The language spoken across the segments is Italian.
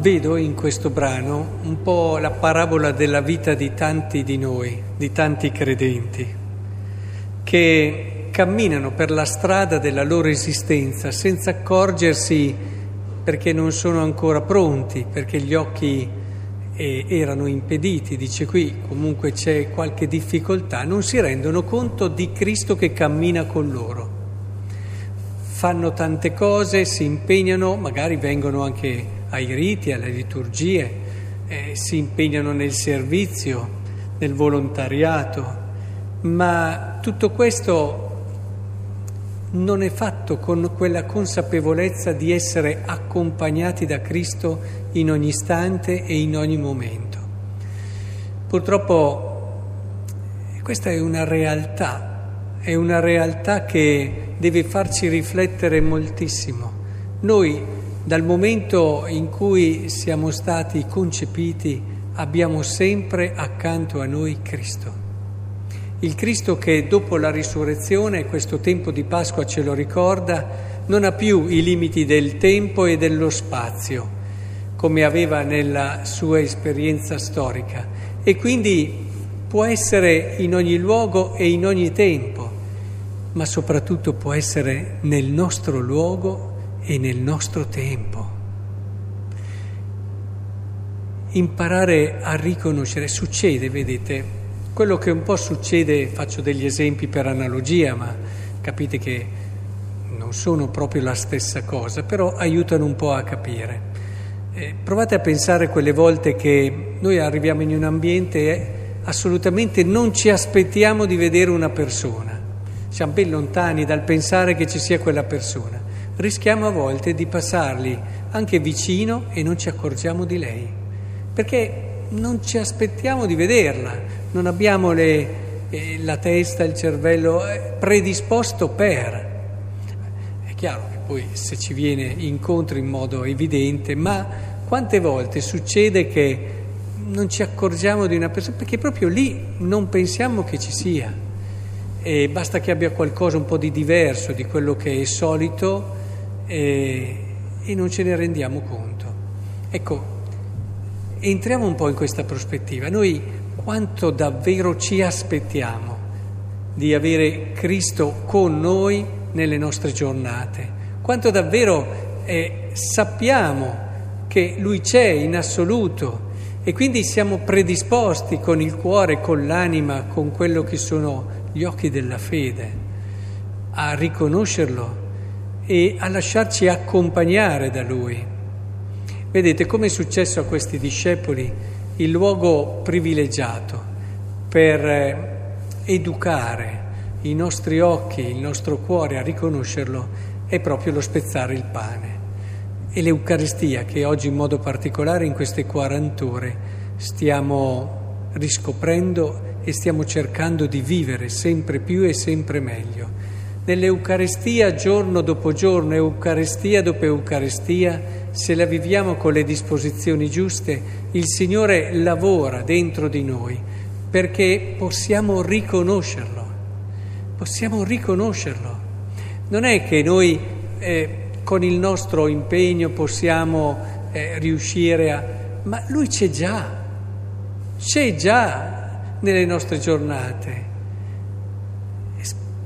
vedo in questo brano un po' la parabola della vita di tanti di noi, di tanti credenti, che camminano per la strada della loro esistenza senza accorgersi perché non sono ancora pronti, perché gli occhi eh, erano impediti, dice qui, comunque c'è qualche difficoltà, non si rendono conto di Cristo che cammina con loro. Fanno tante cose, si impegnano, magari vengono anche ai riti, alle liturgie, eh, si impegnano nel servizio, nel volontariato, ma tutto questo non è fatto con quella consapevolezza di essere accompagnati da Cristo in ogni istante e in ogni momento. Purtroppo questa è una realtà, è una realtà che deve farci riflettere moltissimo. Noi dal momento in cui siamo stati concepiti abbiamo sempre accanto a noi Cristo. Il Cristo che dopo la risurrezione, questo tempo di Pasqua ce lo ricorda, non ha più i limiti del tempo e dello spazio, come aveva nella sua esperienza storica, e quindi può essere in ogni luogo e in ogni tempo, ma soprattutto può essere nel nostro luogo e nel nostro tempo. Imparare a riconoscere, succede, vedete, quello che un po' succede, faccio degli esempi per analogia, ma capite che non sono proprio la stessa cosa, però aiutano un po' a capire. Eh, provate a pensare quelle volte che noi arriviamo in un ambiente e assolutamente non ci aspettiamo di vedere una persona, siamo ben lontani dal pensare che ci sia quella persona rischiamo a volte di passarli anche vicino e non ci accorgiamo di lei, perché non ci aspettiamo di vederla, non abbiamo le, eh, la testa, il cervello eh, predisposto per. È chiaro che poi se ci viene incontro in modo evidente, ma quante volte succede che non ci accorgiamo di una persona perché proprio lì non pensiamo che ci sia e basta che abbia qualcosa un po' di diverso di quello che è solito e, e non ce ne rendiamo conto. Ecco, entriamo un po' in questa prospettiva. Noi quanto davvero ci aspettiamo di avere Cristo con noi nelle nostre giornate? Quanto davvero eh, sappiamo che Lui c'è in assoluto e quindi siamo predisposti con il cuore, con l'anima, con quello che sono gli occhi della fede a riconoscerlo e a lasciarci accompagnare da Lui. Vedete come è successo a questi discepoli il luogo privilegiato per eh, educare i nostri occhi, il nostro cuore a riconoscerlo è proprio lo spezzare il pane. E l'Eucaristia che oggi in modo particolare in queste 40 ore stiamo riscoprendo e stiamo cercando di vivere sempre più e sempre meglio nell'Eucarestia giorno dopo giorno, Eucarestia dopo Eucarestia, se la viviamo con le disposizioni giuste, il Signore lavora dentro di noi perché possiamo riconoscerlo, possiamo riconoscerlo. Non è che noi eh, con il nostro impegno possiamo eh, riuscire a... ma Lui c'è già, c'è già nelle nostre giornate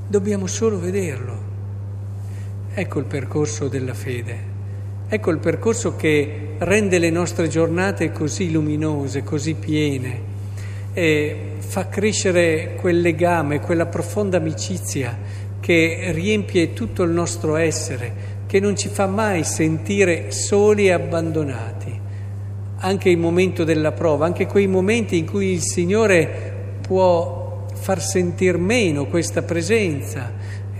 dobbiamo solo vederlo. Ecco il percorso della fede, ecco il percorso che rende le nostre giornate così luminose, così piene, fa crescere quel legame, quella profonda amicizia che riempie tutto il nostro essere, che non ci fa mai sentire soli e abbandonati. Anche il momento della prova, anche quei momenti in cui il Signore può far sentire meno questa presenza,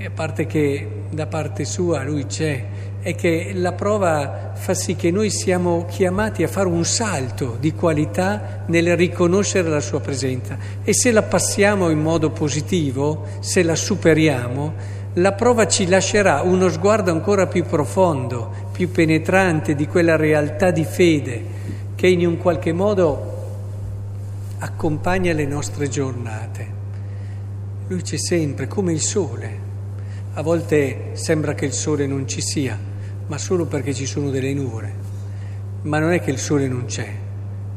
a parte che da parte sua lui c'è, è che la prova fa sì che noi siamo chiamati a fare un salto di qualità nel riconoscere la sua presenza e se la passiamo in modo positivo, se la superiamo, la prova ci lascerà uno sguardo ancora più profondo, più penetrante di quella realtà di fede che in un qualche modo accompagna le nostre giornate. Lui c'è sempre, come il sole. A volte sembra che il sole non ci sia, ma solo perché ci sono delle nuvole. ma non è che il sole non c'è,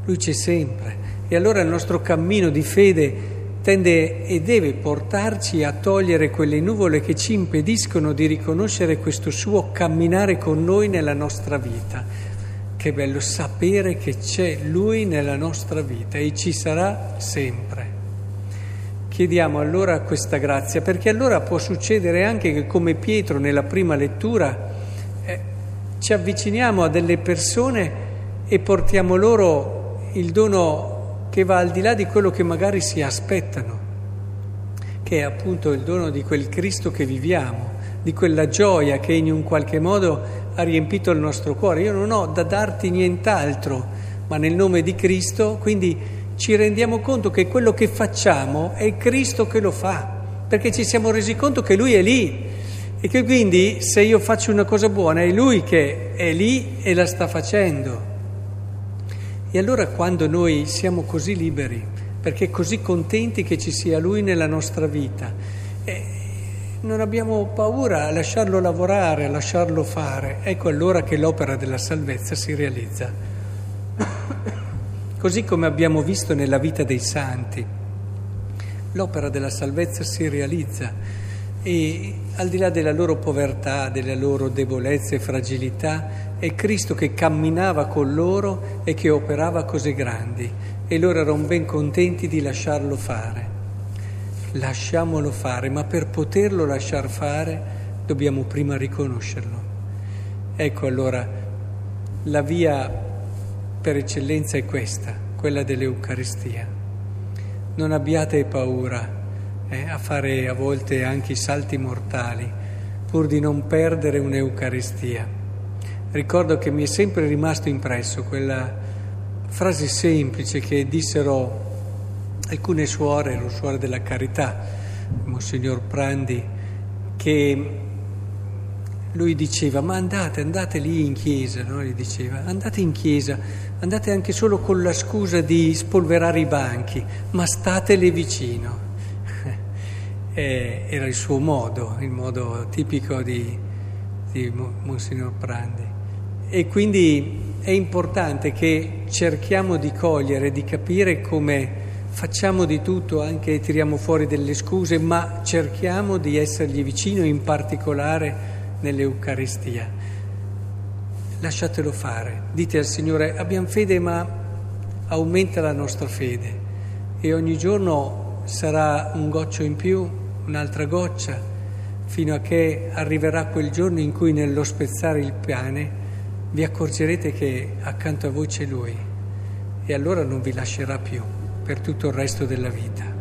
lui c'è sempre. E allora il nostro cammino di fede tende e deve portarci a togliere quelle nuvole che ci impediscono di riconoscere questo suo camminare con noi nella nostra vita. Che bello sapere che c'è Lui nella nostra vita e ci sarà sempre. Chiediamo allora questa grazia, perché allora può succedere anche che come Pietro nella prima lettura eh, ci avviciniamo a delle persone e portiamo loro il dono che va al di là di quello che magari si aspettano, che è appunto il dono di quel Cristo che viviamo, di quella gioia che in un qualche modo ha riempito il nostro cuore. Io non ho da darti nient'altro, ma nel nome di Cristo, quindi ci rendiamo conto che quello che facciamo è Cristo che lo fa, perché ci siamo resi conto che Lui è lì e che quindi se io faccio una cosa buona è Lui che è lì e la sta facendo. E allora quando noi siamo così liberi, perché così contenti che ci sia Lui nella nostra vita, eh, non abbiamo paura a lasciarlo lavorare, a lasciarlo fare, ecco allora che l'opera della salvezza si realizza così come abbiamo visto nella vita dei santi. L'opera della salvezza si realizza e al di là della loro povertà, delle loro debolezze e fragilità, è Cristo che camminava con loro e che operava cose grandi e loro erano ben contenti di lasciarlo fare. Lasciamolo fare, ma per poterlo lasciar fare dobbiamo prima riconoscerlo. Ecco allora la via per eccellenza è questa, quella dell'Eucaristia. Non abbiate paura eh, a fare a volte anche i salti mortali, pur di non perdere un'Eucaristia. Ricordo che mi è sempre rimasto impresso quella frase semplice che dissero alcune suore, lo suore della carità, Monsignor Prandi, che lui diceva ma andate, andate lì in chiesa, no? gli diceva, andate in chiesa, andate anche solo con la scusa di spolverare i banchi, ma statele vicino. Era il suo modo, il modo tipico di, di Monsignor Prandi. E quindi è importante che cerchiamo di cogliere, di capire come facciamo di tutto, anche tiriamo fuori delle scuse, ma cerchiamo di essergli vicino, in particolare nell'Eucaristia. Lasciatelo fare, dite al Signore abbiamo fede ma aumenta la nostra fede e ogni giorno sarà un goccio in più, un'altra goccia, fino a che arriverà quel giorno in cui nello spezzare il pane vi accorgerete che accanto a voi c'è Lui e allora non vi lascerà più per tutto il resto della vita.